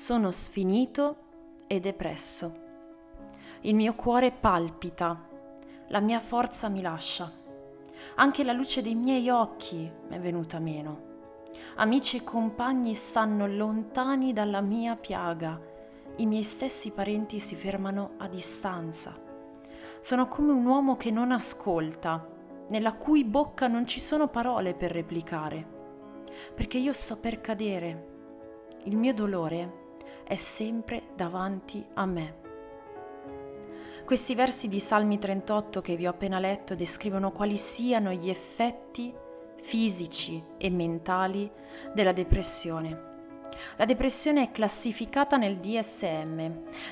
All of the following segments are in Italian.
Sono sfinito e depresso. Il mio cuore palpita, la mia forza mi lascia. Anche la luce dei miei occhi è venuta meno. Amici e compagni stanno lontani dalla mia piaga. I miei stessi parenti si fermano a distanza. Sono come un uomo che non ascolta, nella cui bocca non ci sono parole per replicare. Perché io sto per cadere. Il mio dolore è sempre davanti a me. Questi versi di Salmi 38 che vi ho appena letto descrivono quali siano gli effetti fisici e mentali della depressione. La depressione è classificata nel DSM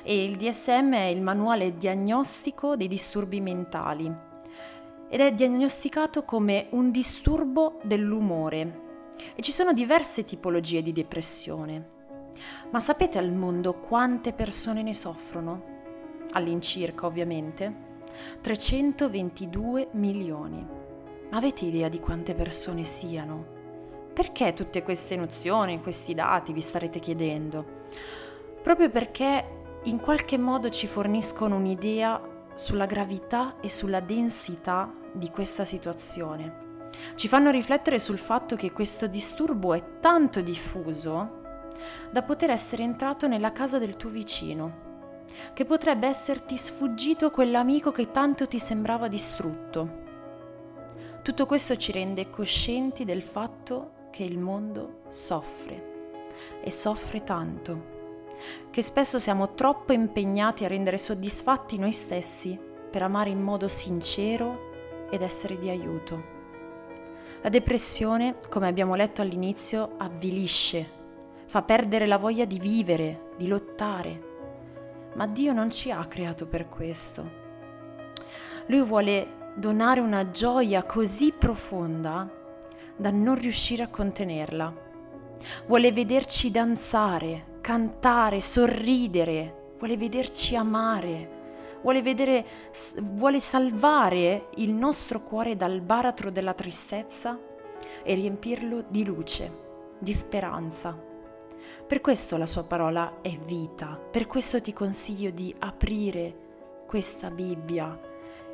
e il DSM è il manuale diagnostico dei disturbi mentali ed è diagnosticato come un disturbo dell'umore e ci sono diverse tipologie di depressione. Ma sapete al mondo quante persone ne soffrono? All'incirca, ovviamente. 322 milioni. Avete idea di quante persone siano? Perché tutte queste nozioni, questi dati, vi starete chiedendo? Proprio perché in qualche modo ci forniscono un'idea sulla gravità e sulla densità di questa situazione. Ci fanno riflettere sul fatto che questo disturbo è tanto diffuso da poter essere entrato nella casa del tuo vicino, che potrebbe esserti sfuggito quell'amico che tanto ti sembrava distrutto. Tutto questo ci rende coscienti del fatto che il mondo soffre e soffre tanto, che spesso siamo troppo impegnati a rendere soddisfatti noi stessi per amare in modo sincero ed essere di aiuto. La depressione, come abbiamo letto all'inizio, avvilisce fa perdere la voglia di vivere, di lottare. Ma Dio non ci ha creato per questo. Lui vuole donare una gioia così profonda da non riuscire a contenerla. Vuole vederci danzare, cantare, sorridere, vuole vederci amare, vuole, vedere, vuole salvare il nostro cuore dal baratro della tristezza e riempirlo di luce, di speranza. Per questo la sua parola è vita, per questo ti consiglio di aprire questa Bibbia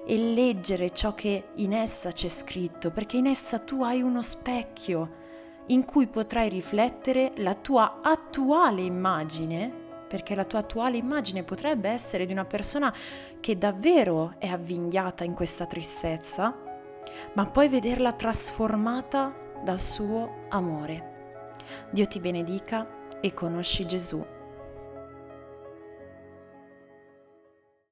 e leggere ciò che in essa c'è scritto, perché in essa tu hai uno specchio in cui potrai riflettere la tua attuale immagine, perché la tua attuale immagine potrebbe essere di una persona che davvero è avvinghiata in questa tristezza, ma poi vederla trasformata dal suo amore. Dio ti benedica e conosci Gesù